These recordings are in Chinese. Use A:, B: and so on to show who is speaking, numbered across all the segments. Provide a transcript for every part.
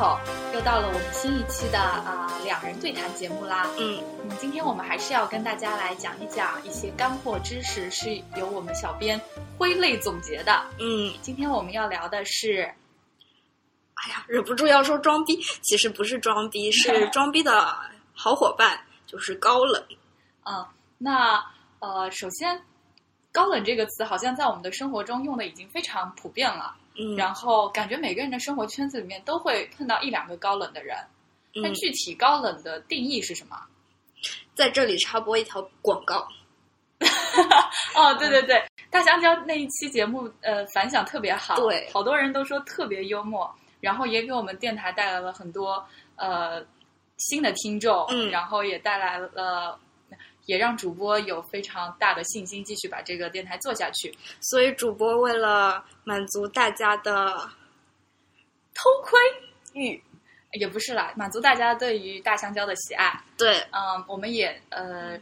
A: 仔，
B: 我是 Echo，又到了我们新一期的啊、呃两人对谈节目啦。
A: 嗯，
B: 嗯，今天我们还是要跟大家来讲一讲一些干货知识，是由我们小编挥泪总结的。
A: 嗯，
B: 今天我们要聊的是，
A: 哎呀，忍不住要说装逼，其实不是装逼，是 装逼的好伙伴，就是高冷。
B: 嗯，那呃，首先，高冷这个词好像在我们的生活中用的已经非常普遍了，
A: 嗯，
B: 然后感觉每个人的生活圈子里面都会碰到一两个高冷的人。那
A: 嗯，
B: 具体高冷的定义是什么？
A: 在这里插播一条广告。
B: 哦，对对对，大香蕉那一期节目，呃，反响特别好，
A: 对
B: 好多人都说特别幽默，然后也给我们电台带来了很多呃新的听众，
A: 嗯
B: 然后也带来了。也让主播有非常大的信心继续把这个电台做下去。
A: 所以主播为了满足大家的
B: 偷窥欲也不是啦，满足大家对于大香蕉的喜爱。
A: 对，
B: 嗯，我们也呃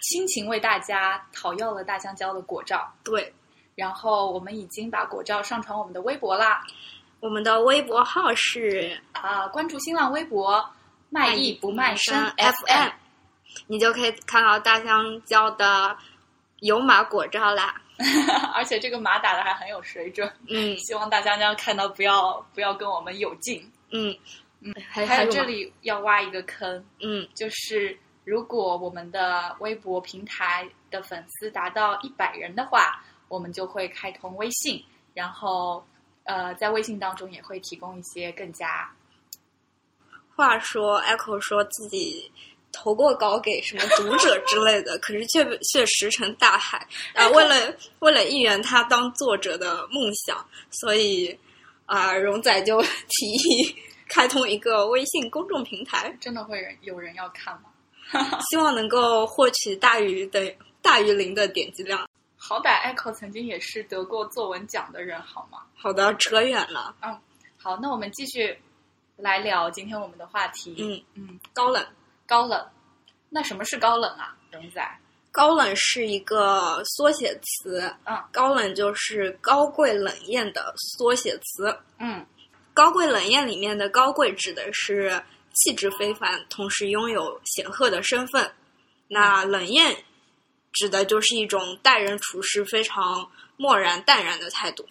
B: 亲情为大家讨要了大香蕉的果照，
A: 对，
B: 然后我们已经把果照上传我们的微博啦。
A: 我们的微博号是
B: 啊，关注新浪微博“卖艺不卖身
A: FM，你就可以看到大香蕉的有码果照啦。
B: 而且这个码打的还很有水准，
A: 嗯
B: 希望大香蕉看到不要不要跟我们有劲。
A: 嗯
B: 嗯，
A: 还
B: 还有这里要挖一个坑，
A: 嗯
B: 就是如果我们的微博平台的粉丝达到一百人的话，我们就会开通微信，然后呃，在微信当中也会提供一些更加
A: 话说，Echo 说自己投过稿给什么读者 之类的，可是却却石沉大海。啊、为了为了应援他当作者的梦想，所以啊、荣仔就 提议开通一个微信公众平台，
B: 真的会有人要看吗？
A: 希望能够获取大于的大于零的点击量。
B: 好歹 Echo 曾经也是得过作文奖的人，好吗？
A: 好的，扯远了。
B: 嗯好，那我们继续来聊今天我们的话题。
A: 嗯，
B: 嗯，
A: 高冷，
B: 高冷。那什么是高冷啊，荣仔？
A: 高冷是一个缩写词。
B: 嗯，
A: 高冷就是高贵冷艳的缩写词。
B: 嗯
A: 高贵冷艳里面的高贵指的是气质非凡，同时拥有显赫的身份。那冷艳指的就是一种待人处事非常漠然淡然的态度。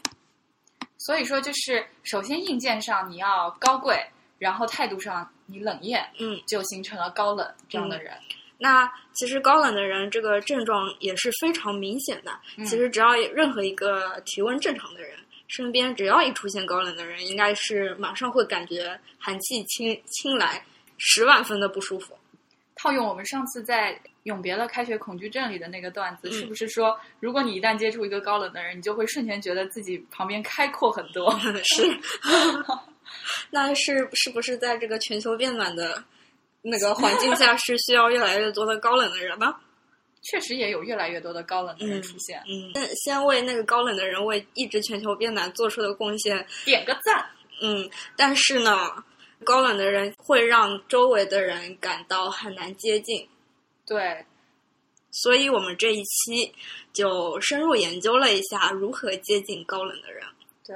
B: 所以说就是首先硬件上你要高贵，然后态度上你冷艳，
A: 嗯，
B: 就形成了高冷这样的人。
A: 那其实高冷的人这个症状也是非常明显的。
B: 嗯
A: 其实只要有任何一个体温正常的人，身边只要一出现高冷的人，应该是马上会感觉寒气侵侵来，十万分的不舒服。
B: 套用我们上次在《永别了开学恐惧症》里的那个段子，
A: 嗯
B: 是不是说，如果你一旦接触一个高冷的人，你就会瞬间觉得自己旁边开阔很多？
A: 是，那是是不是在这个全球变暖的那个环境下，是需要越来越多的高冷的人呢？
B: 确实也有越来越多的高冷的人出现。
A: 嗯，先为那个高冷的人为抑制全球变暖做出的贡献，
B: 点个赞。
A: 嗯，但是呢，高冷的人会让周围的人感到很难接近，
B: 对，
A: 所以我们这一期就深入研究了一下如何接近高冷的人。
B: 对，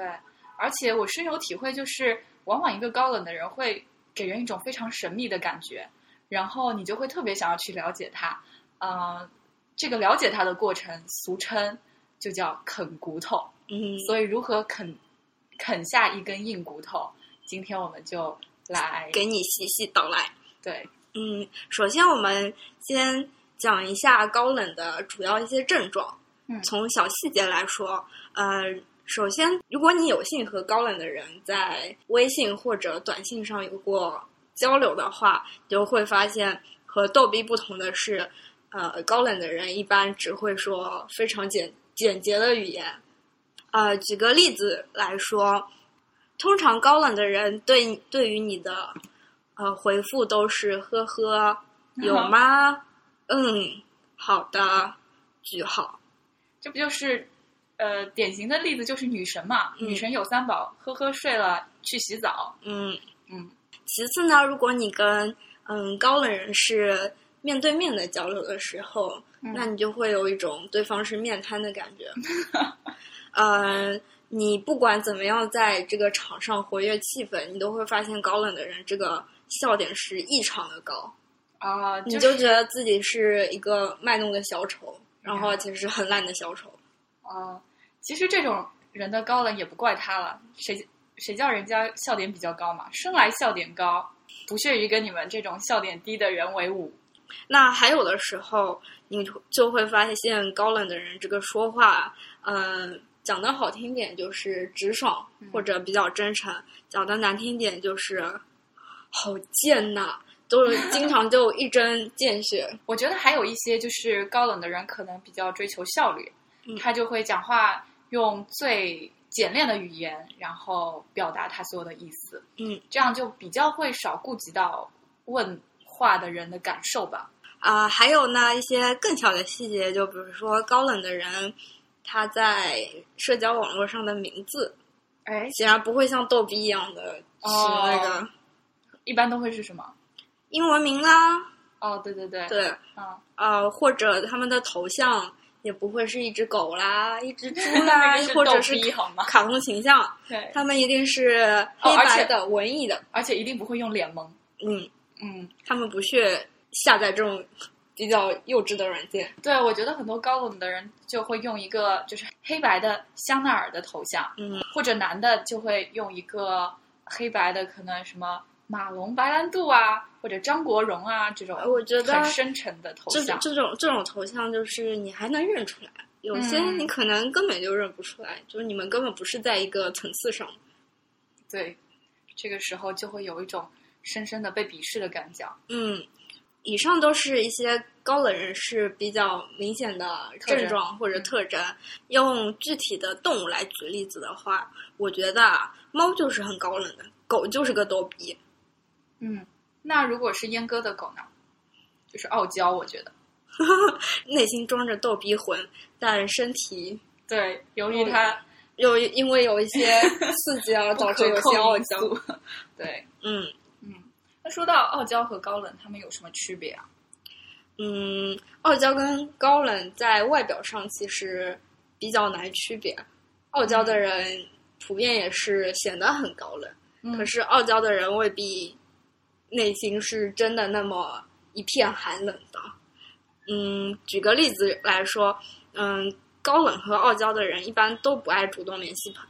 B: 而且我深有体会，就是往往一个高冷的人会给人一种非常神秘的感觉，然后你就会特别想要去了解他。呃，这个了解他的过程，俗称就叫啃骨头。
A: 嗯，
B: 所以，如何啃啃下一根硬骨头，今天我们就来
A: 给你细细道来。
B: 对，
A: 嗯，首先我们先讲一下高冷的主要一些症状。
B: 嗯
A: 从小细节来说，呃，首先，如果你有幸和高冷的人在微信或者短信上有过交流的话，就会发现和逗逼不同的是，呃，高冷的人一般只会说非常简简洁的语言。呃，举个例子来说，通常高冷的人对对于你的呃回复都是呵呵，有吗？嗯，好的，句号。
B: 这不就是呃典型的例子，就是女神嘛，
A: 嗯。
B: 女神有三宝，呵呵睡了去洗澡，
A: 嗯，
B: 嗯，
A: 其次呢，如果你跟嗯高冷人士面对面的交流的时候，
B: 嗯。
A: 那你就会有一种对方是面瘫的感觉。呃，你不管怎么样在这个场上活跃气氛，你都会发现高冷的人这个笑点是异常的高，
B: 啊，
A: 你
B: 就
A: 就是觉得自己是一个卖弄的小丑，然后其实是很烂的小丑。
B: 啊，其实这种人的高冷也不怪他了，谁谁叫人家笑点比较高嘛，生来笑点高，不屑于跟你们这种笑点低的人为伍。
A: 那还有的时候，你就会发现高冷的人这个说话，嗯、讲的好听点就是直爽或者比较真诚，讲的难听点就是好贱呐、都是 经常就一针见血。
B: 我觉得还有一些就是高冷的人可能比较追求效率，
A: 嗯
B: 他就会讲话用最简练的语言，然后表达他所有的意思，
A: 嗯
B: 这样就比较会少顾及到问话的人的感受吧。
A: 啊、还有呢一些更小的细节，就比如说高冷的人，他在社交网络上的名字
B: 哎，
A: 显然不会像逗比一样的是那个
B: 哦一般都会是什么？
A: 英文名啦，
B: 哦，对对对，
A: 对，
B: 嗯，
A: 呃，或者他们的头像也不会是一只狗啦，一只猪 啦或者是卡通形象，
B: 对，
A: 他们一定是黑白的、文艺的，
B: 而且一定不会用脸萌。
A: 嗯，
B: 嗯，
A: 他们不屑下载这种比较幼稚的软件，
B: 对，我觉得很多高冷的人就会用一个就是黑白的香奈儿的头像，
A: 嗯，
B: 或者男的就会用一个黑白的，可能什么马龙白兰度啊，或者张国荣啊这种，
A: 我觉得
B: 很深沉的头像。
A: 这种这种头像就是你还能认出来，有些
B: 嗯
A: 你可能根本就认不出来，就是你们根本不是在一个层次上。
B: 对，这个时候就会有一种深深的被鄙视的感觉。
A: 嗯，以上都是一些高冷人士比较明显的症状或者特征。用具体的动物来举例子的话，我觉得啊，猫就是很高冷的，狗就是个逗逼。
B: 嗯，那如果是阉割的狗呢？就是傲娇，我觉得。
A: 内心装着逗逼魂，但身体
B: 对，由于它
A: 有因为有一些 刺激而导致有些傲娇。
B: 对，
A: 嗯
B: 嗯。那说到傲娇和高冷，他们有什么区别啊？
A: 嗯，傲娇跟高冷在外表上其实比较难区别。傲娇的人普遍也是显得很高冷。
B: 嗯
A: 可是傲娇的人未必内心是真的那么一片寒冷的。嗯，举个例子来说，嗯，高冷和傲娇的人一般都不爱主动联系朋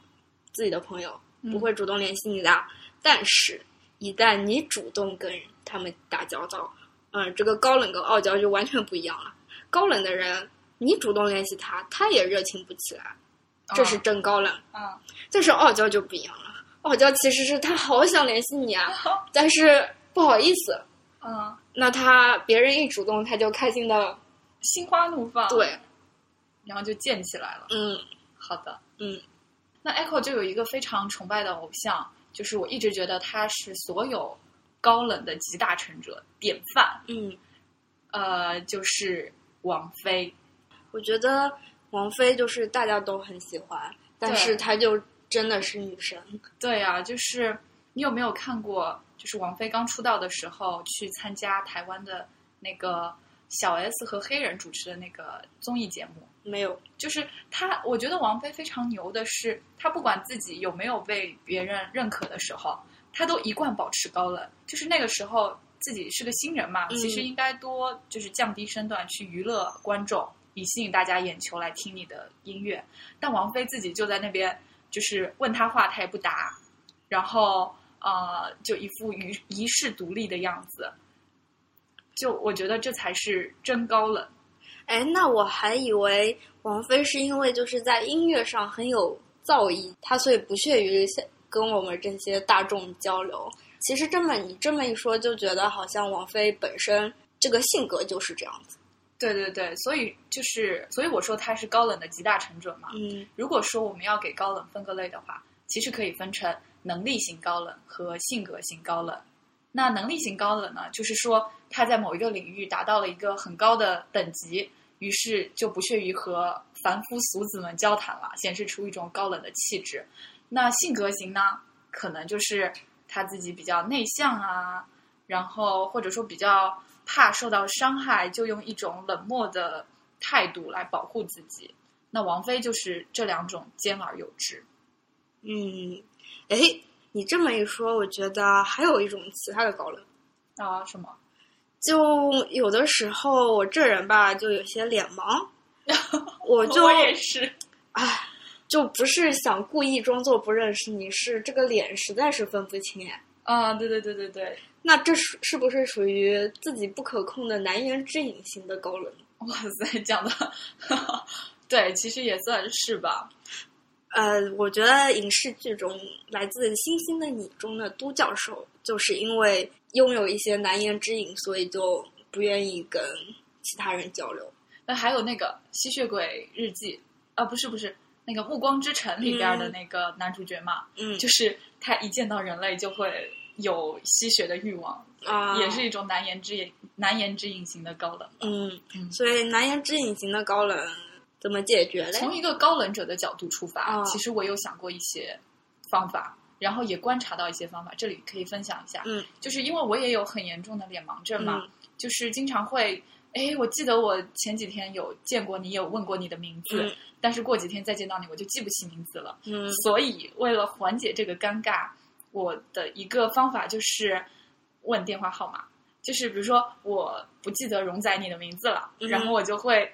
A: 自己的朋友，
B: 嗯
A: 不会主动联系你的。但是，一旦你主动跟他们打交道，嗯，这个高冷跟傲娇就完全不一样了。高冷的人，你主动联系他，他也热情不起来，这是真高冷。
B: 嗯
A: 但是傲娇就不一样了，傲娇其实是他好想联系你啊，但是不好意思。
B: 嗯，
A: 那他别人一主动，他就开心的，
B: 心花怒放。，
A: 对，
B: 然后就建起来了。
A: 嗯
B: 好的，
A: 嗯
B: 那 Echo 就有一个非常崇拜的偶像，就是我一直觉得他是所有高冷的集大成者典范，
A: 嗯，
B: 呃，就是王菲。
A: 我觉得王菲就是大家都很喜欢，但是她就真的是女神。
B: 对啊，就是你有没有看过？就是王菲刚出道的时候去参加台湾的那个小 S 和黑人主持的那个综艺节目，
A: 没有，
B: 就是她，我觉得王菲非常牛的是，她不管自己有没有被别人认可的时候，她都一贯保持高冷。就是那个时候自己是个新人嘛，
A: 嗯
B: 其实应该多就是降低身段去娱乐观众，以吸引大家眼球来听你的音乐。但王菲自己就在那边，就是问她话她也不答，然后呃，就一副遗遗世独立的样子。就我觉得这才是真高冷。
A: 哎，那我还以为王菲是因为就是在音乐上很有造诣，她所以不屑于跟我们这些大众交流。其实这么你这么一说，就觉得好像王菲本身这个性格就是这样子。
B: 对对对，所以就是，所以我说她是高冷的集大成者嘛。
A: 嗯
B: 如果说我们要给高冷分个类的话，其实可以分成能力型高冷和性格型高冷。那能力型高冷呢，就是说他在某一个领域达到了一个很高的等级，于是就不屑于和凡夫俗子们交谈了，显示出一种高冷的气质。那性格型呢，可能就是他自己比较内向啊，然后或者说比较怕受到伤害，就用一种冷漠的态度来保护自己。那王菲就是这两种兼而有之。
A: 嗯，哎，你这么一说，我觉得还有一种其他的高冷。
B: 啊，什么？
A: 就有的时候我这人吧，就有些脸盲，我就
B: 我也是，
A: 哎，就不是想故意装作不认识你，是这个脸实在是分不清哎。
B: 啊，对对对对对，
A: 那这是是不是属于自己不可控的难言之隐型的高冷？
B: 哇塞，讲的，对，其实也算是吧。
A: 呃，我觉得影视剧中来自《星星的你》中的都教授，就是因为拥有一些难言之隐，所以就不愿意跟其他人交流。
B: 那还有那个《吸血鬼日记》啊，不是不是，那个《暮光之城》里边的那个男主角嘛，
A: 嗯，
B: 就是他一见到人类就会有吸血的欲望，
A: 啊，
B: 也是一种难言之隐、难言之隐型的高冷。
A: 嗯
B: 嗯，
A: 所以难言之隐形的高冷怎么解决嘞？
B: 从一个高冷者的角度出发，
A: 啊
B: 其实我有想过一些方法，然后也观察到一些方法，这里可以分享一下。
A: 嗯，
B: 就是因为我也有很严重的脸盲症嘛，
A: 嗯
B: 就是经常会，哎，我记得我前几天有见过你，有问过你的名字，
A: 嗯
B: 但是过几天再见到你，我就记不起名字了。
A: 嗯
B: 所以为了缓解这个尴尬，我的一个方法就是问电话号码。就是比如说我不记得荣仔你的名字了，
A: 嗯
B: 然后我就会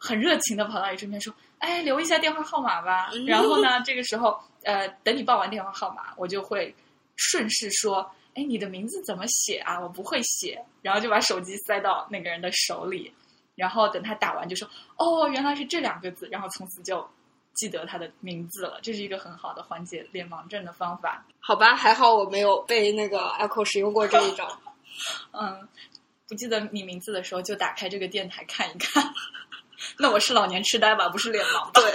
B: 很热情的跑到你身边说：“哎，留一下电话号码吧。
A: 嗯
B: 然后呢，这个时候呃，等你报完电话号码，我就会顺势说：“哎，你的名字怎么写啊？我不会写。”然后就把手机塞到那个人的手里，然后等他打完就说：“哦，原来是这两个字。”然后从此就记得他的名字了。这是一个很好的缓解脸盲症的方法。
A: 好吧，还好我没有被那个 Echo 使用过这一招。
B: 嗯，不记得你名字的时候，就打开这个电台看一看。那我是老年痴呆吧，不是脸盲吧？
A: 对，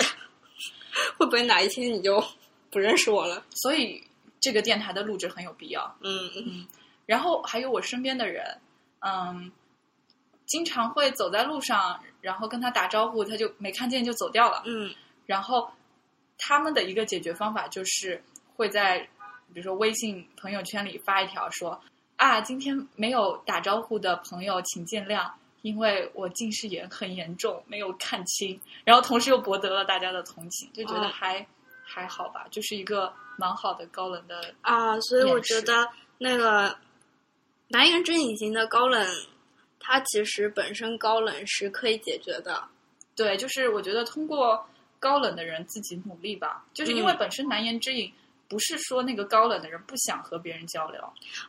A: 会不会哪一天你就不认识我了？
B: 所以这个电台的录制很有必要。
A: 嗯嗯
B: 然后还有我身边的人，嗯，经常会走在路上，然后跟他打招呼，他就没看见就走掉了。
A: 嗯
B: 然后他们的一个解决方法就是会在比如说微信朋友圈里发一条说啊，今天没有打招呼的朋友请见谅，因为我近视眼很严重，没有看清。然后同时又博得了大家的同情，就觉得
A: 哦
B: 还、还好吧，就是一个蛮好的高冷的。
A: 啊，所以我觉得那个难言之隐型的高冷，它其实本身高冷是可以解决的。
B: 对，就是我觉得通过高冷的人自己努力吧，就是因为
A: 嗯
B: 本身难言之隐。不是说那个高冷的人不想和别人交流，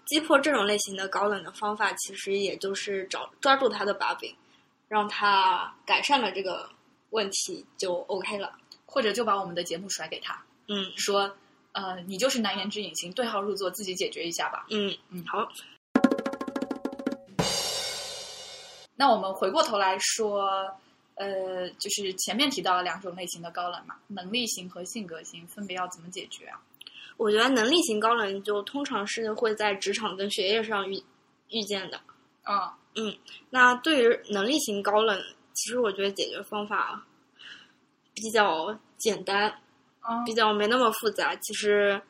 A: 击破这种类型的高冷的方法，其实也就是找抓住他的把柄，让他改善了这个问题，就 OK 了。
B: 或者就把我们的节目甩给他，
A: 嗯
B: 说，呃，你就是难言之隐型，对号入座，自己解决一下吧。
A: 嗯
B: 嗯
A: 好，
B: 那我们回过头来说，呃，就是前面提到了两种类型的高冷嘛，能力型和性格型，分别要怎么解决啊？
A: 我觉得能力型高冷就通常是会在职场跟学业上遇遇见的。
B: 啊、嗯
A: 那对于能力型高冷，其实我觉得解决方法比较简单，
B: 啊、
A: 比较没那么复杂。其实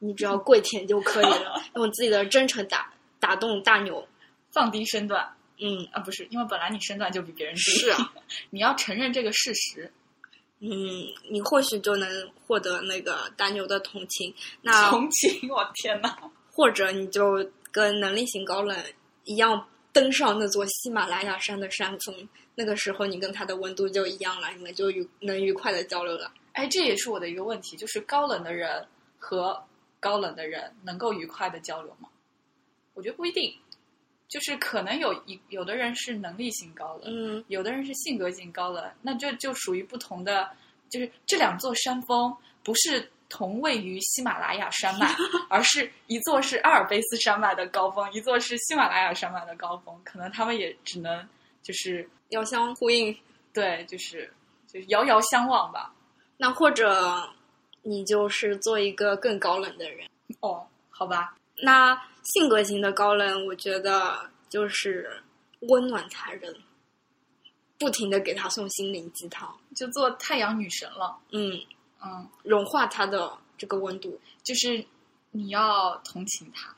A: 你只要跪舔就可以了，用自己的真诚打打动大牛。
B: 放低身段
A: 嗯
B: 啊，不是，因为本来你身段就比别人低，
A: 是啊，
B: 你要承认这个事实。
A: 嗯，你或许就能获得那个大牛的同情。那
B: 同情，我天哪！
A: 或者你就跟能力型高冷一样，登上那座喜马拉雅山的山峰，那个时候你跟他的温度就一样了，你们就愉能愉快的交流了。
B: 哎，这也是我的一个问题，就是高冷的人和高冷的人能够愉快的交流吗？我觉得不一定，就是可能有一有的人是能力型高冷，
A: 嗯
B: 有的人是性格型高冷，那这就属于不同的，就是这两座山峰不是同位于喜马拉雅山脉，而是一座是阿尔卑斯山脉的高峰，一座是喜马拉雅山脉的高峰，可能他们也只能就是
A: 遥相呼应。
B: 对，就是就是遥遥相望吧。
A: 那或者你就是做一个更高冷的人。
B: 哦，好吧，
A: 那性格型的高冷，我觉得就是温暖他人，不停的给他送心灵鸡汤，
B: 就做太阳女神了。
A: 嗯，
B: 嗯，
A: 融化他的这个温度。
B: 就是你要同情他，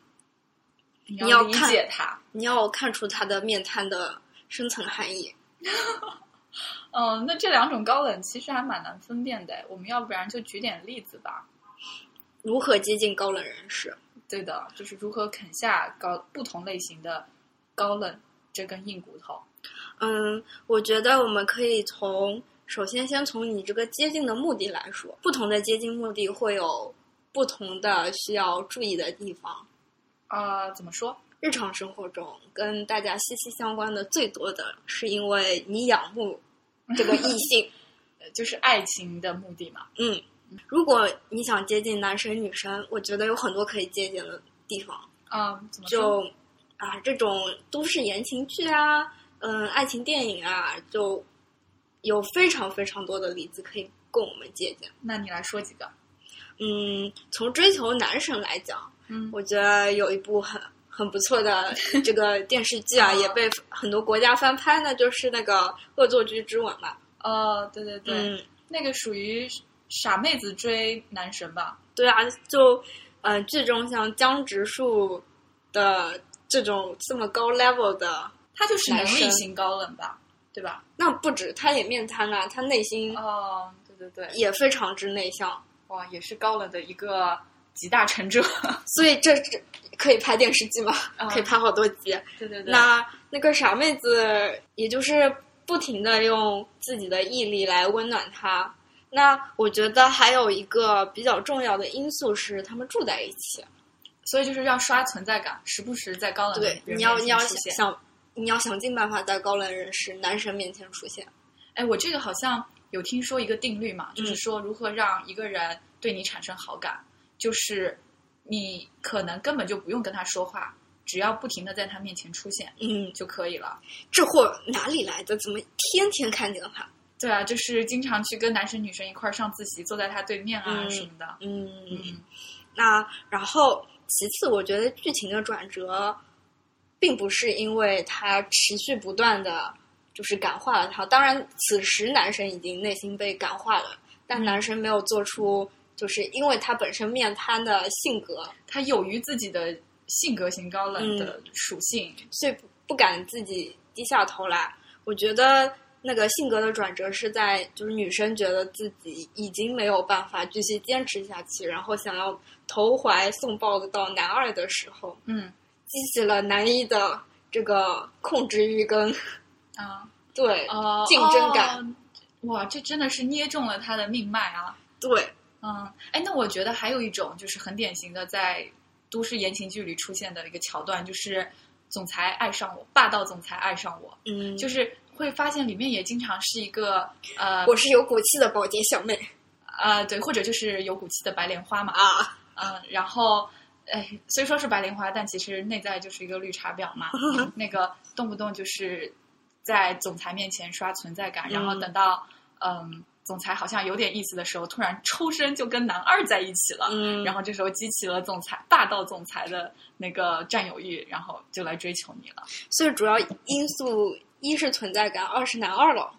B: 你
A: 要理
B: 解他。
A: 你要看出他的面瘫的深层含义。
B: 嗯，那这两种高冷其实还蛮难分辨的。我们要不然就举点例子吧。
A: 如何接近高冷人士？
B: 对的，就是如何啃下高不同类型的高冷这根硬骨头。
A: 嗯，我觉得我们可以从首先先从你这个接近的目的来说，不同的接近目的会有不同的需要注意的地方。
B: 啊、怎么说？
A: 日常生活中跟大家息息相关的最多的是因为你仰慕这个异性。
B: 呃就是爱情的目的嘛。
A: 嗯，如果你想接近男神女神，我觉得有很多可以接近的地方。
B: 嗯？
A: 就啊，这种都市言情剧啊，嗯，爱情电影啊，就有非常非常多的例子可以供我们借鉴。
B: 那你来说几个？
A: 嗯，从追求男神来讲，
B: 嗯
A: 我觉得有一部很很不错的 这个电视剧啊，
B: 啊
A: 也被很多国家翻拍呢，就是那个《恶作剧之吻》嘛。
B: 哦，对对对，
A: 嗯，
B: 那个属于傻妹子追男神吧？
A: 对啊，就嗯，剧中像江直树的这种这么高 level 的，
B: 他就是能力型高冷吧？对吧？
A: 那不止，他也面瘫了，他内心
B: 哦，对对对，
A: 也非常之内向，
B: 哇，也是高冷的一个集大成者。
A: 所以这这可以拍电视剧嘛，
B: 啊
A: 可以拍好多集。
B: 对对对，
A: 那那个傻妹子，也就是不停的用自己的毅力来温暖他。那我觉得还有一个比较重要的因素是，他们住在一起。
B: 所以就是要刷存在感，时不时在高冷
A: 对，你要你要。想，你要想尽办法在高冷人士、男神面前出现。
B: 哎，我这个好像有听说一个定律
A: 嗯
B: 嘛，就是说如何让一个人对你产生好感，就是你可能根本就不用跟他说话，只要不停的在他面前出现
A: 嗯，
B: 就可以了。
A: 这货哪里来的？怎么天天看见他？
B: 对啊，就是经常去跟男生女生一块儿上自习，坐在他对面啊
A: 嗯
B: 什么的。
A: 嗯
B: 嗯
A: 那然后其次，我觉得剧情的转折，并不是因为他持续不断的就是感化了他。当然，此时男生已经内心被感化了，但
B: 嗯
A: 男生没有做出，就是因为他本身面瘫的性格，
B: 他有于自己的性格型高冷
A: 嗯
B: 的属性。
A: 所以不不敢自己低下头来。我觉得那个性格的转折是在，就是女生觉得自己已经没有办法继续坚持下去，然后想要投怀送抱到男二的时候，
B: 嗯。
A: 激起了男一的这个控制欲跟
B: 啊
A: 对、
B: 哦，
A: 竞争感
B: 哦哇，这真的是捏中了他的命脉啊！
A: 对，
B: 嗯，哎，那我觉得还有一种就是很典型的在都市言情剧里出现的一个桥段，就是总裁爱上我，霸道总裁爱上我，
A: 嗯，
B: 就是会发现里面也经常是一个呃
A: 我是有骨气的保洁小妹
B: 呃对，或者就是有骨气的白莲花嘛，
A: 啊，
B: 嗯，然后。哎，虽说是白莲花，但其实内在就是一个绿茶婊嘛。那个动不动就是在总裁面前刷存在感，然后
A: 嗯
B: 等到嗯总裁好像有点意思的时候，突然抽身就跟男二在一起了。
A: 嗯，
B: 然后这时候激起了总裁霸道总裁的那个占有欲，然后就来追求你了。
A: 所以主要因素一是存在感，二是男二了，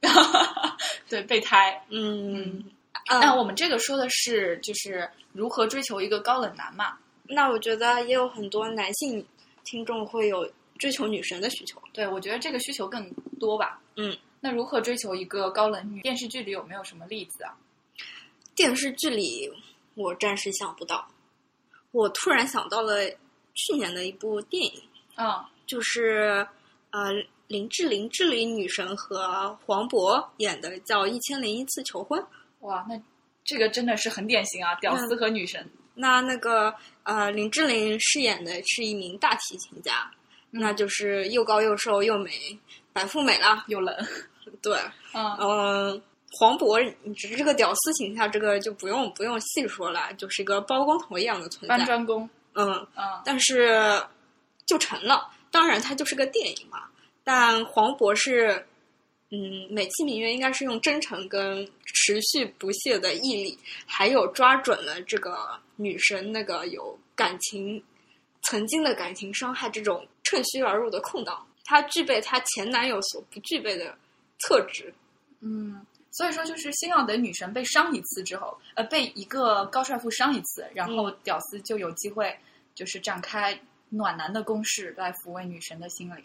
B: 对，备胎。
A: 嗯。
B: 那我们这个说的是就是如何追求一个高冷男嘛？
A: 那我觉得也有很多男性听众会有追求女神的需求。
B: 对，我觉得这个需求更多吧。
A: 嗯，
B: 那如何追求一个高冷女？电视剧里有没有什么例子啊？
A: 电视剧里我暂时想不到，我突然想到了去年的一部电影，
B: 嗯，
A: 就是呃林志玲志玲女神和黄渤演的，叫《一千零一次求婚》。
B: 哇，那这个真的是很典型啊，屌丝和女神。
A: 那那个呃林志玲饰演的是一名大提琴家，
B: 嗯
A: 那就是又高又瘦又美，白富美啦。
B: 又冷。
A: 对，
B: 嗯
A: 嗯，黄渤，你只是这个屌丝形象，这个就不用不用细说了，就是一个包工头一样的存在搬。
B: 砖工。
A: 嗯，
B: 嗯
A: 但是就成了。当然，它就是个电影嘛。但黄渤是，嗯，美其名曰应该是用真诚跟持续不懈的毅力，还有抓准了这个女神那个有感情曾经的感情伤害这种趁虚而入的空档，她具备她前男友所不具备的特质。
B: 嗯，所以说就是先要等女神被伤一次之后，呃，被一个高帅富伤一次，然后
A: 嗯
B: 屌丝就有机会就是展开暖男的攻势来抚慰女神的心理。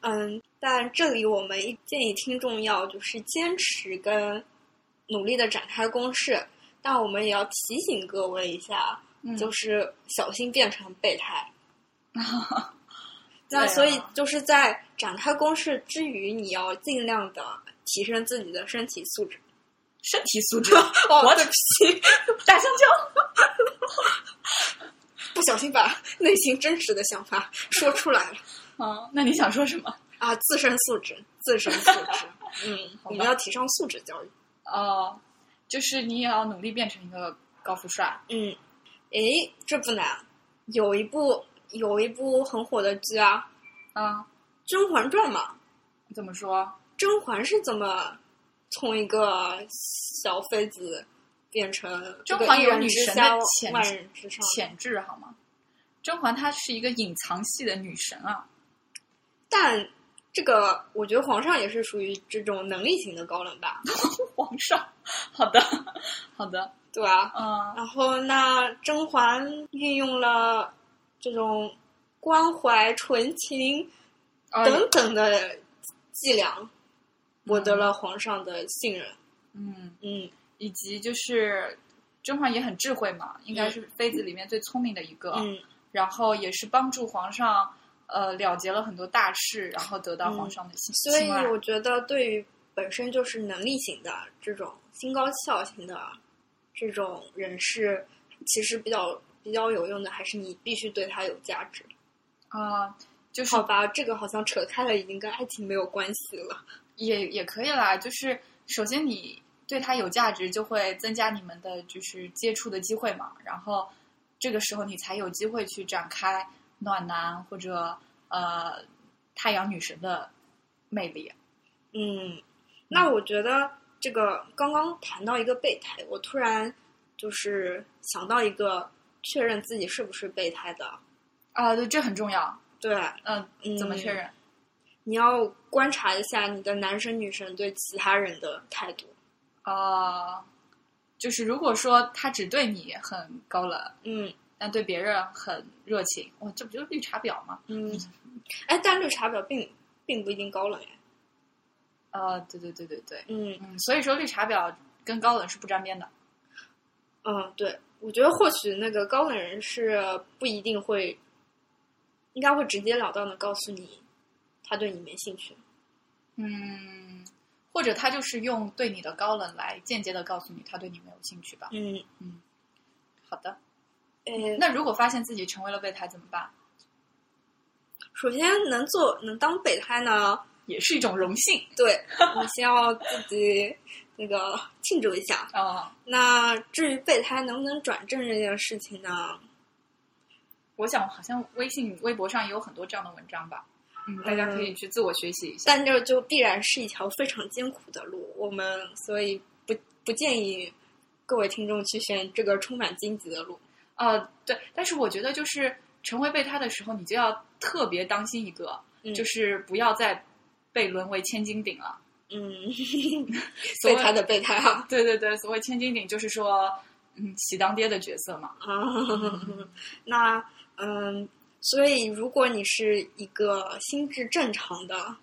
A: 嗯，但这里我们建议听众要就是坚持跟努力的展开攻势，但我们也要提醒各位一下，
B: 嗯
A: 就是小心变成备胎。
B: 对
A: 那
B: 啊
A: 所以就是在展开攻势之余，你要尽量的提升自己的身体素质。
B: 身体素质，
A: 哦
B: 我
A: 对不起，
B: 大香蕉。
A: 不小心把内心真实的想法说出来了
B: 嗯，那你想说什么？
A: 啊！自身素质，自身素质，嗯，我们要提倡素质教育。
B: 哦，就是你也要努力变成一个高富帅。
A: 嗯，诶，这不难，有一部有一部很火的剧啊，
B: 啊，《
A: 甄嬛传》嘛，
B: 怎么说？
A: 甄嬛是怎么从一个小妃子变成
B: 甄嬛有女神的潜
A: 万人之上？
B: 潜质好吗？甄嬛她是一个隐藏系的女神啊。
A: 但这个我觉得皇上也是属于这种能力型的高冷吧，
B: 皇上，好的，好的，
A: 对吧？
B: 嗯
A: 然后那甄嬛运用了这种关怀、纯情
B: 呃
A: 等等的伎俩，博得了皇上的信任。
B: 嗯，
A: 嗯
B: 以及就是甄嬛也很智慧嘛，应该是妃子里面最聪明的一个。
A: 嗯
B: 然后也是帮助皇上呃了结了很多大事，然后得到皇上的信
A: 所以。我觉得，对于本身就是能力型的这种心高气傲型的这种人士，其实比较比较有用的，还是你必须对他有价值。
B: 啊、就是
A: 好吧，这个好像扯开了，已经跟爱情没有关系了。
B: 也也可以啦。就是首先你对他有价值，就会增加你们的就是接触的机会嘛。然后这个时候你才有机会去展开暖男或者呃太阳女神的魅力。
A: 嗯，那我觉得这个刚刚谈到一个备胎，我突然就是想到一个确认自己是不是备胎的。
B: 啊、对，这很重要。
A: 对，
B: 嗯、
A: 嗯
B: 怎么确认？
A: 你要观察一下你的男生女生对其他人的态度。
B: 啊、就是如果说他只对你很高冷，
A: 嗯
B: 但对别人很热情，哇，这不就是绿茶婊吗？
A: 嗯，哎，但绿茶婊并并不一定高冷哎。
B: 呃，对对对对对，
A: 嗯
B: 嗯，所以说绿茶婊跟高冷是不沾边的。
A: 嗯，对，我觉得或许那个高冷人是不一定会，应该会直截了当的告诉你，他对你没兴趣。
B: 嗯，或者他就是用对你的高冷来间接的告诉你他对你没有兴趣吧。
A: 嗯嗯，
B: 好的，
A: 呃，
B: 那如果发现自己成为了备胎怎么办？
A: 首先能做能当备胎呢，
B: 也是一种荣幸
A: 对你先要自己 那个庆祝一下。
B: 啊、
A: 那至于备胎能不能转正这件事情呢？
B: 我想好像微信、微博上也有很多这样的文章吧。嗯，大家可以去自我学习一下。
A: 但这就必然是一条非常艰苦的路，我们所以不不建议各位听众去选这个充满荆棘的路。
B: 呃，对，但是我觉得就是成为备胎的时候，你就要特别当心一个，
A: 嗯
B: 就是不要再被沦为千斤顶了。
A: 嗯，备胎的备胎啊，
B: 对对对，所谓千斤顶就是说，嗯，喜当爹的角色嘛。
A: 啊，那嗯，所以如果你是一个心智正常的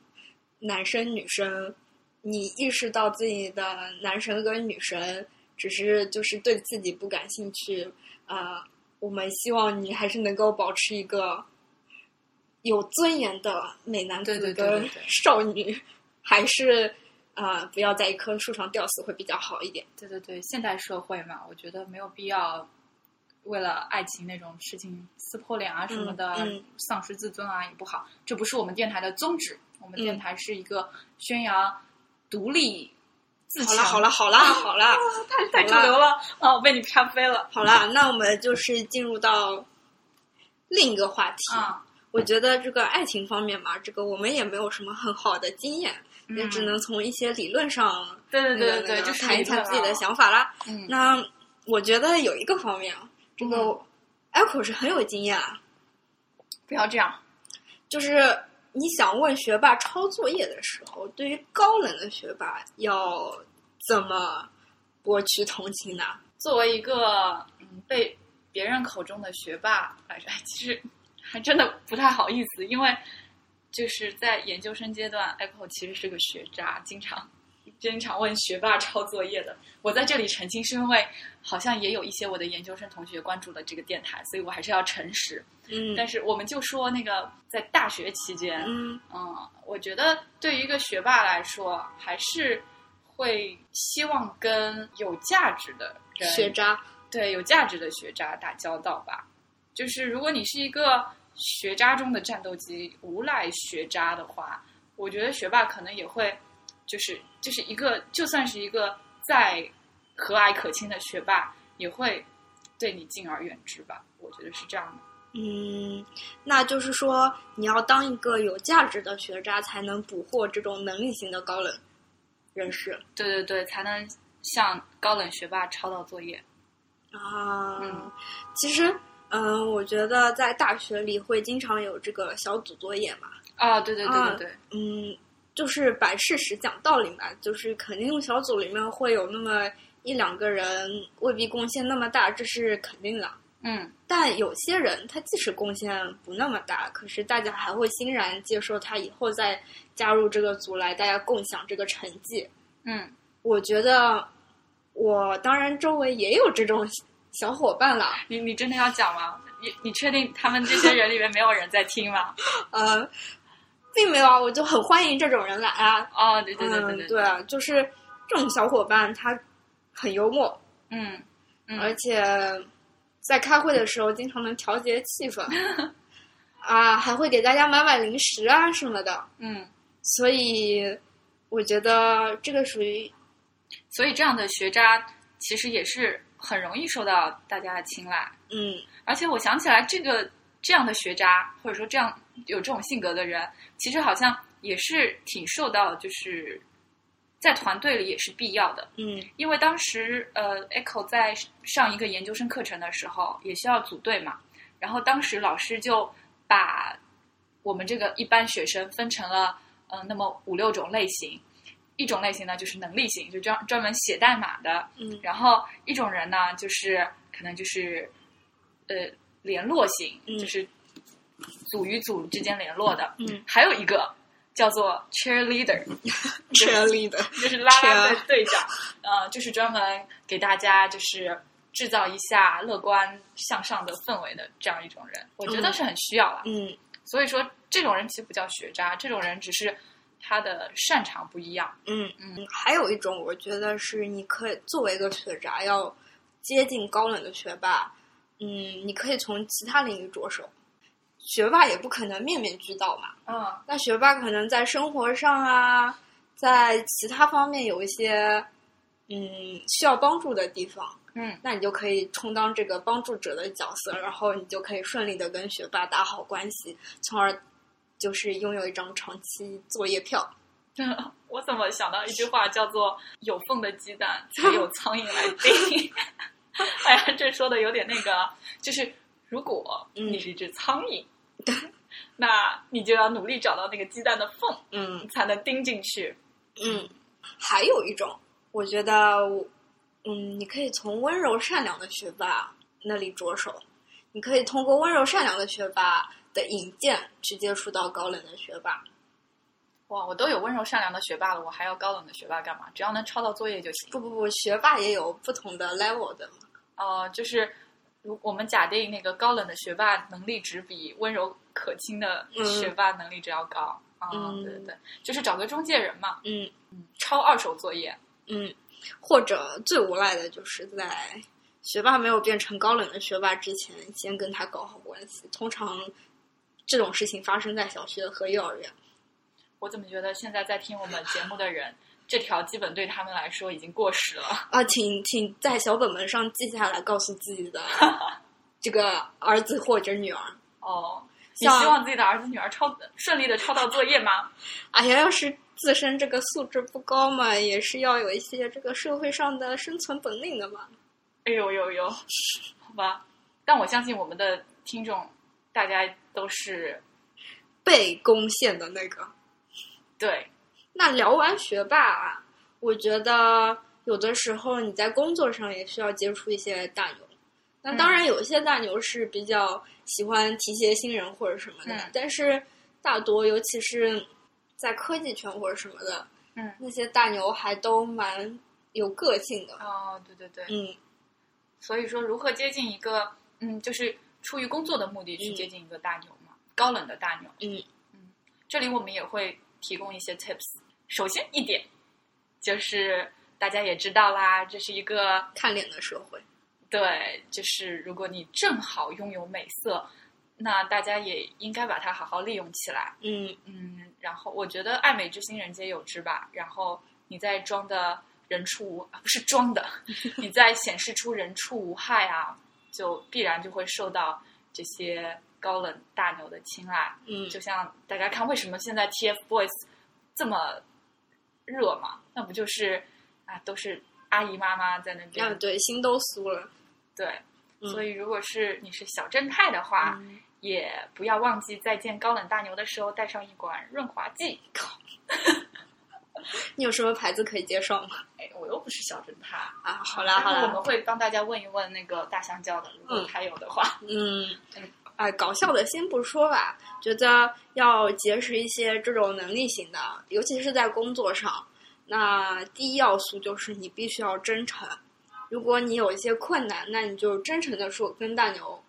A: 男生女生，你意识到自己的男神跟女神只是就是对自己不感兴趣，啊，我们希望你还是能够保持一个有尊严的美男子
B: 对对对对对
A: 少女，还是啊、不要在一棵树上吊死会比较好一点。
B: 对对对，现代社会嘛，我觉得没有必要为了爱情那种事情撕破脸啊什么的，
A: 嗯嗯
B: 丧失自尊啊也不好。这不是我们电台的宗旨，我们电
A: 嗯
B: 台是一个宣扬独立自强。
A: 好了好了好了好了。
B: 太太主流了啊！我被你啪飞了
A: 好了，那我们就是进入到另一个话题。
B: 啊！
A: 我觉得这个爱情方面嘛，这个我们也没有什么很好的经验，也只能从一些理论上
B: 嗯对对对对就
A: 谈一谈自己的。想法啦。
B: 嗯，
A: 那我觉得有一个方面啊，这个
B: 嗯
A: Echo 是很有经验啊，
B: 不要这样。
A: 就是你想问学霸抄作业的时候，对于高冷的学霸要怎么博取同情呢？
B: 作为一个嗯被别人口中的学霸来着，其实还真的不太好意思，因为就是在研究生阶段，apple 其实是个学渣，经常经常问学霸抄作业的。我在这里澄清，是因为好像也有一些我的研究生同学关注了这个电台，所以我还是要诚实。
A: 嗯
B: 但是我们就说那个在大学期间，
A: 嗯
B: 嗯，我觉得对于一个学霸来说，还是会希望跟有价值的人
A: 学渣，
B: 对有价值的学渣打交道吧。就是如果你是一个学渣中的战斗机、无赖学渣的话，我觉得学霸可能也会，就是就是一个，就算是一个再和蔼可亲的学霸，也会对你敬而远之吧。我觉得是这样的。
A: 嗯，那就是说你要当一个有价值的学渣，才能捕获这种能力型的高冷人士
B: 对对对，才能向高冷学霸抄到作业。
A: 啊。
B: 嗯
A: 其实，嗯、我觉得在大学里会经常有这个小组作业嘛。
B: 啊，对对对
A: 啊
B: 对对，
A: 嗯，就是摆事实讲道理嘛，就是肯定小组里面会有那么一两个人未必贡献那么大，这是肯定的。
B: 嗯
A: 但有些人他即使贡献不那么大，可是大家还会欣然接受他以后再加入这个组来，大家共享这个成绩。
B: 嗯，
A: 我觉得我当然周围也有这种小伙伴了，
B: 你你真的要讲吗？你你确定他们这些人里面没有人在听吗？
A: 呃，并没有啊，我就很欢迎这种人来啊。
B: 哦，对对对对
A: 嗯，对啊，就是这种小伙伴他很幽默，
B: 嗯嗯，
A: 而且在开会的时候经常能调节气氛，啊，还会给大家买买零食啊什么的。
B: 嗯，
A: 所以我觉得这个属于
B: 所以这样的学渣其实也是很容易受到大家的青睐。
A: 嗯
B: 而且我想起来，这个这样的学渣，或者说这样有这种性格的人，其实好像也是挺受到，就是在团队里也是必要的。
A: 嗯
B: 因为当时呃，Echo 在上一个研究生课程的时候，也需要组队嘛。然后当时老师就把我们这个一般学生分成了呃那么五六种类型。一种类型呢就是能力型，就专专门写代码的。
A: 嗯
B: 然后一种人呢就是可能就是呃联络型，
A: 嗯
B: 就是组与组之间联络的。
A: 嗯。
B: 还有一个叫做
A: cheerleader，，cheerleader，
B: 就是拉拉队队长，呃，就是专门给大家就是制造一下乐观向上的氛围的这样一种人，我觉得是很需要了。
A: 嗯。
B: 所以说，这种人其实不叫学渣，这种人只是他的擅长不一样。
A: 嗯。
B: 嗯。
A: 嗯，还有一种我觉得是你可以作为一个学渣要接近高冷的学霸，嗯，你可以从其他领域着手。学霸也不可能面面俱到嘛，
B: 嗯
A: 那学霸可能在生活上啊，在其他方面有一些嗯需要帮助的地方，
B: 嗯
A: 那你就可以充当这个帮助者的角色，然后你就可以顺利的跟学霸打好关系，从而就是拥有一张长期作业票。
B: 我怎么想到一句话叫做“有缝的鸡蛋才有 苍蝇来叮”？哎呀，这说的有点那个，就是如果你是一只苍蝇，那你就要努力找到那个鸡蛋的缝，
A: 嗯
B: 才能钉进去。
A: 嗯，还有一种，我觉得我，嗯，你可以从温柔善良的学霸那里着手，你可以通过温柔善良的学霸的引荐去接触到高冷的学霸。
B: 哇，我都有温柔善良的学霸了，我还要高冷的学霸干嘛？只要能抄到作业就行。
A: 不不不，学霸也有不同的 level 的哦。
B: 呃，就是如我们假定那个高冷的学霸能力值比温柔可亲的学霸能力值要高。啊、
A: 嗯
B: 对对对，就是找个中介人嘛，
A: 嗯
B: 抄二手作业。
A: 嗯，或者最无赖的就是在学霸没有变成高冷的学霸之前，先跟他搞好关系。通常这种事情发生在小学和幼儿园。
B: 我怎么觉得现在在听我们节目的人，这条基本对他们来说已经过时了。
A: 啊，请请在小本本上记下来，告诉自己的 这个儿子或者女儿。
B: 哦，你希望自己的儿子女儿抄顺利的抄到作业吗？
A: 哎呀，要是自身这个素质不高嘛，也是要有一些这个社会上的生存本领的嘛。
B: 哎呦呦呦，好吧。但我相信我们的听众，大家都是
A: 被攻陷的那个。
B: 对，
A: 那聊完学霸啊，我觉得有的时候你在工作上也需要接触一些大牛。那当然，有一些大牛是比较喜欢提携新人或者什么的，
B: 嗯。
A: 但是大多尤其是在科技圈或者什么的，
B: 嗯，
A: 那些大牛还都蛮有个性的。
B: 哦，对对对，
A: 嗯。
B: 所以说如何接近一个，嗯，就是出于工作的目的去接近一个大牛嘛，高冷的大牛。
A: 嗯。
B: 这里我们也会提供一些 tips。首先一点就是大家也知道啦，这是一个
A: 看脸的社会。
B: 对，就是如果你正好拥有美色，那大家也应该把它好好利用起来。
A: 嗯
B: 嗯，然后我觉得爱美之心人皆有之吧。然后你在装的人畜无，啊不是装的，你在显示出人畜无害啊，就必然就会受到这些高冷大牛的青睐。
A: 嗯
B: 就像大家看，为什么现在 TFBOYS 这么热嘛？那不就是啊，都是阿姨妈妈在那边。
A: 啊，对，心都酥了。
B: 对，
A: 嗯
B: 所以如果是你是小正太的话，
A: 嗯
B: 也不要忘记在见高冷大牛的时候带上一管润滑剂。
A: 你有什么牌子可以介绍吗？
B: 哎，我又不是小正太。
A: 啊，好啦好啦，
B: 我们会帮大家问一问那个大香蕉的，如果
A: 嗯
B: 他有的话。
A: 嗯
B: 嗯，
A: 哎，搞笑的先不说吧，觉得要结识一些这种能力型的，尤其是在工作上，那第一要素就是你必须要真诚。如果你有一些困难，那你就真诚的说跟大牛，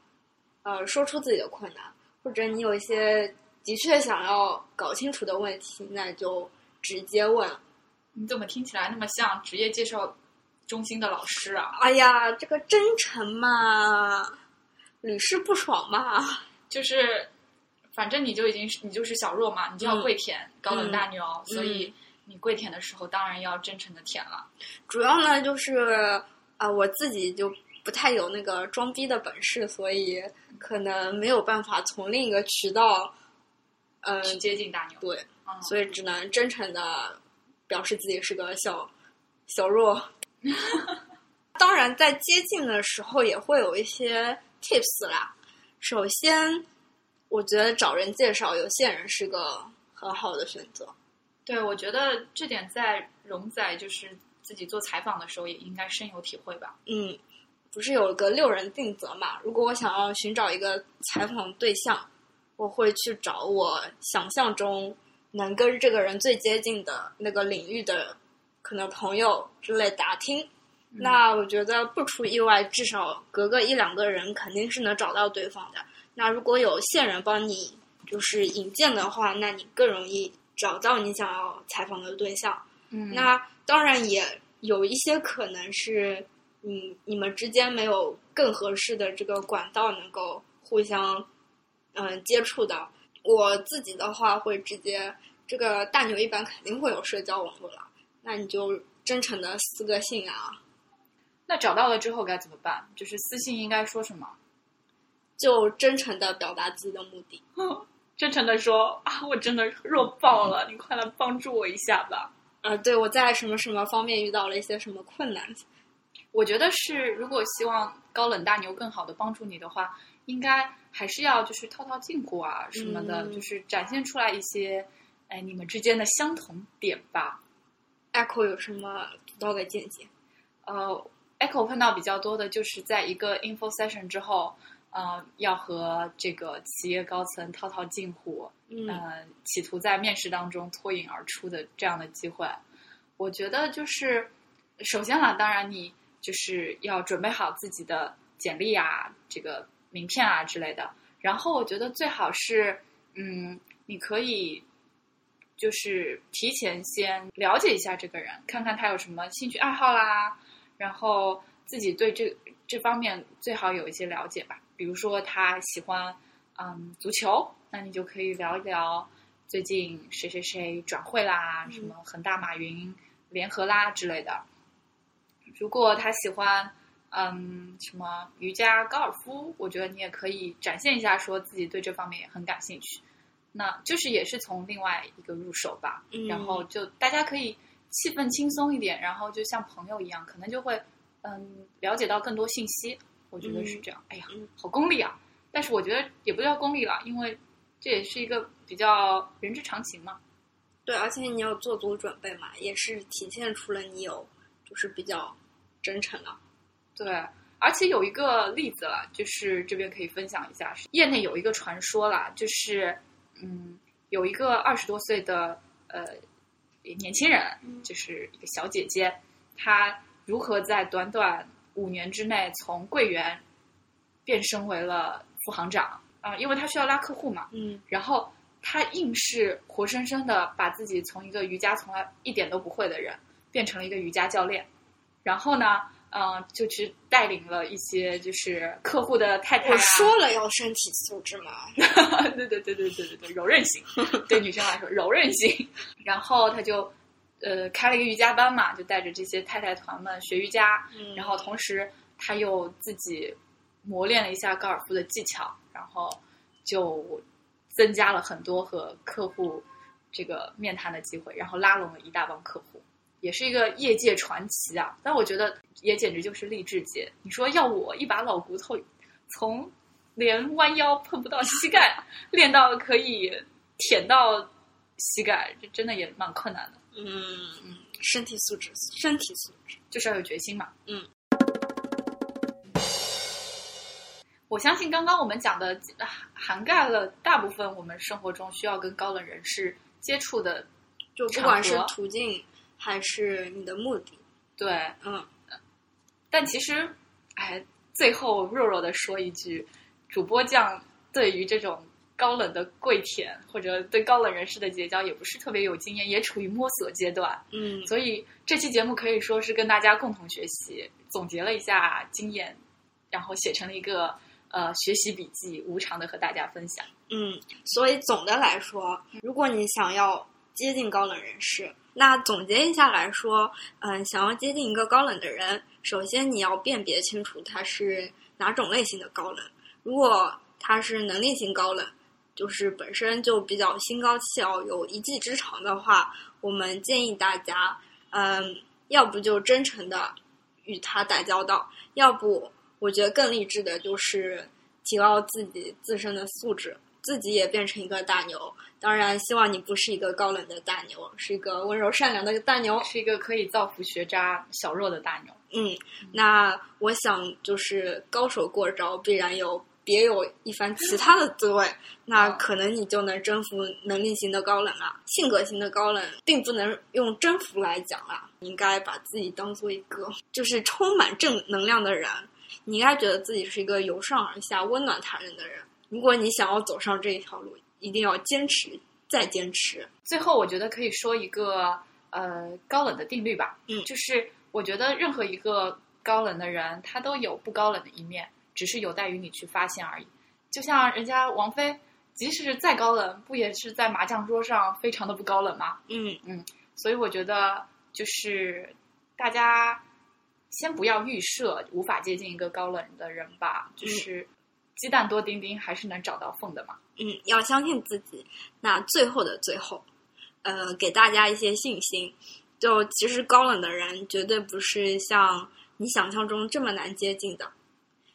A: 呃，说出自己的困难，或者你有一些的确想要搞清楚的问题，那就直接问。
B: 你怎么听起来那么像职业介绍中心的老师啊？
A: 哎呀，这个真诚嘛，屡试不爽嘛。
B: 就是，反正你就已经是你就是小弱嘛，你就要
A: 嗯
B: 跪舔、高冷大牛，
A: 嗯
B: 所以你跪舔的时候当然要真诚的舔了。
A: 主要呢就是啊、我自己就不太有那个装逼的本事，所以可能没有办法从另一个渠道，嗯、
B: 去接近大牛。
A: 对，
B: 嗯，
A: 所以只能真诚的表示自己是个小小弱。当然，在接近的时候也会有一些 tips 啦。首先，我觉得找人介绍有线人是个很好的选择。
B: 对，我觉得这点在荣仔就是自己做采访的时候也应该深有体会吧。
A: 嗯，不是有个六人定则嘛？如果我想要寻找一个采访对象，我会去找我想象中能跟这个人最接近的那个领域的可能朋友之类打听。那我觉得不出意外，至少隔个一两个人肯定是能找到对方的。那如果有线人帮你就是引荐的话，那你更容易找到你想要采访的对象。
B: 嗯，
A: 那当然也有一些可能是嗯你们之间没有更合适的这个管道能够互相嗯、呃接触的。我自己的话会直接这个大牛一般肯定会有社交网络了，那你就真诚的私个信啊，
B: 那找到了之后该怎么办？就是私信应该说什么？
A: 就真诚的表达自己的目的。
B: 真诚的说啊，我真的弱爆了，你快来帮助我一下吧。
A: 啊，对我在什么什么方面遇到了一些什么困难，
B: 我觉得是，如果希望高冷大牛更好的帮助你的话，应该还是要就是套套近乎啊什么的，
A: 嗯
B: 就是展现出来一些，哎，你们之间的相同点吧。
A: Echo 有什么独到的见解？
B: 呃，Echo 碰到比较多的就是在一个 info session 之后，呃，要和这个企业高层套套近乎，
A: 嗯
B: 呃，企图在面试当中脱颖而出的这样的机会，我觉得就是首先啦，当然你就是要准备好自己的简历啊、这个名片啊之类的。然后我觉得最好是，嗯，你可以就是提前先了解一下这个人，看看他有什么兴趣爱好啦，然后自己对这这方面最好有一些了解吧。比如说他喜欢嗯足球，那你就可以聊一聊最近谁谁谁转会啦，
A: 嗯
B: 什么恒大马云联合啦之类的。如果他喜欢嗯什么瑜伽、高尔夫，我觉得你也可以展现一下，说自己对这方面也很感兴趣。那就是也是从另外一个入手吧，
A: 嗯
B: 然后就大家可以气氛轻松一点，然后就像朋友一样，可能就会嗯了解到更多信息。我觉得是这样。哎呀
A: 嗯，
B: 好功利啊！但是我觉得也不叫功利了，因为这也是一个比较人之常情嘛。
A: 对，而且你要做足准备嘛，也是体现出了你有就是比较真诚了。
B: 对，而且有一个例子了，就是这边可以分享一下，业内有一个传说啦，就是嗯，有一个二十多岁的呃年轻人，
A: 嗯。
B: 就是一个小姐姐，她如何在短短五年之内从柜员变身为了副行长？啊、因为她需要拉客户嘛，
A: 嗯。
B: 然后她硬是活生生的把自己从一个瑜伽从来一点都不会的人，变成了一个瑜伽教练，然后呢，嗯、就去带领了一些就是客户的太太、啊，
A: 我说了要身体素质嘛，
B: 对对对对对对对，柔韧性，对女生来说柔韧性。然后他就呃开了一个瑜伽班嘛，就带着这些太太团们学瑜伽，
A: 嗯
B: 然后同时他又自己磨练了一下高尔夫的技巧，然后就增加了很多和客户这个面谈的机会，然后拉拢了一大帮客户。也是一个业界传奇啊！但我觉得也简直就是励志节。你说要我一把老骨头，从连弯腰碰不到膝盖，练到可以舔到膝盖，这真的也蛮困难的，
A: 嗯，身体素质，身体素质，
B: 就是要有决心嘛。
A: 嗯。
B: 我相信刚刚我们讲的啊涵盖了大部分我们生活中需要跟高冷人士接触的，
A: 就不管是途径还是你的目的，
B: 对。
A: 嗯，
B: 但其实，哎，最后弱弱的说一句，主播酱对于这种高冷的跪舔或者对高冷人士的结交也不是特别有经验，也处于摸索阶段。
A: 嗯，
B: 所以这期节目可以说是跟大家共同学习，总结了一下经验，然后写成了一个呃学习笔记，无偿的和大家分享。
A: 嗯，所以总的来说，如果你想要接近高冷人士，那总结一下来说，嗯，想要接近一个高冷的人，首先你要辨别清楚他是哪种类型的高冷。如果他是能力型高冷，就是本身就比较心高气傲、有一技之长的话，我们建议大家，嗯，要不就真诚的与他打交道，要不我觉得更励志的就是提高自己自身的素质，自己也变成一个大牛。当然，希望你不是一个高冷的大牛，是一个温柔善良的大牛。
B: 是一个可以造福学渣小弱的大牛。
A: 嗯，那我想就是高手过招，必然有别有一番其他的滋味。那可能你就能征服能力型的高冷了。性格型的高冷并不能用征服来讲啊，你应该把自己当做一个就是充满正能量的人。你应该觉得自己是一个由上而下、温暖他人的人。如果你想要走上这一条路，一定要坚持再坚持。
B: 最后，我觉得可以说一个呃高冷的定律吧，
A: 嗯
B: 就是我觉得任何一个高冷的人，他都有不高冷的一面，只是有待于你去发现而已。就像人家王菲，即使再高冷，不也是在麻将桌上非常的不高冷吗？
A: 嗯
B: 所以我觉得就是大家先不要预设无法接近一个高冷的人吧，就是鸡蛋多丁丁还是能找到缝的嘛。
A: 嗯，要相信自己。那最后的最后，呃，给大家一些信心。就其实高冷的人绝对不是像你想象中这么难接近的，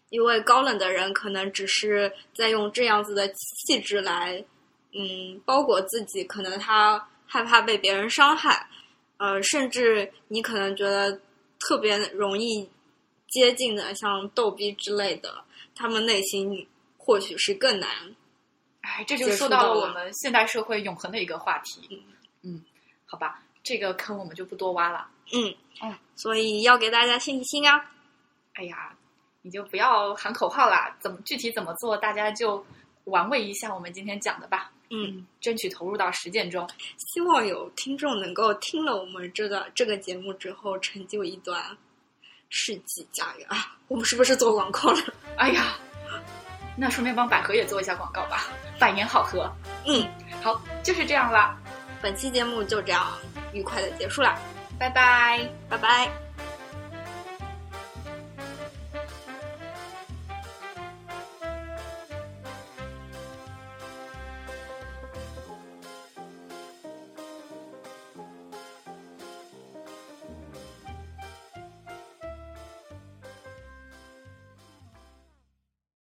A: 因为高冷的人可能只是在用这样子的气质来，嗯，包裹自己。可能他害怕被别人伤害，呃，甚至你可能觉得特别容易接近的，像逗逼之类的，他们内心或许是更难
B: 哎，这就说
A: 到了
B: 我们现代社会永恒的一个话题。
A: 嗯
B: 嗯，好吧，这个坑我们就不多挖了。
A: 嗯
B: 嗯，
A: 所以要给大家信心啊！
B: 哎呀，你就不要喊口号啦，怎么具体怎么做，大家就玩味一下我们今天讲的吧。
A: 嗯，
B: 争取投入到实践中。
A: 希望有听众能够听了我们这个这个节目之后，成就一段世纪佳缘啊！我们是不是做广告了？
B: 哎呀，那顺便帮百合也做一下广告吧，百年好合。
A: 嗯，
B: 好，就是这样啦，
A: 本期节目就这样愉快的结束了，
B: 拜拜。
A: 拜拜。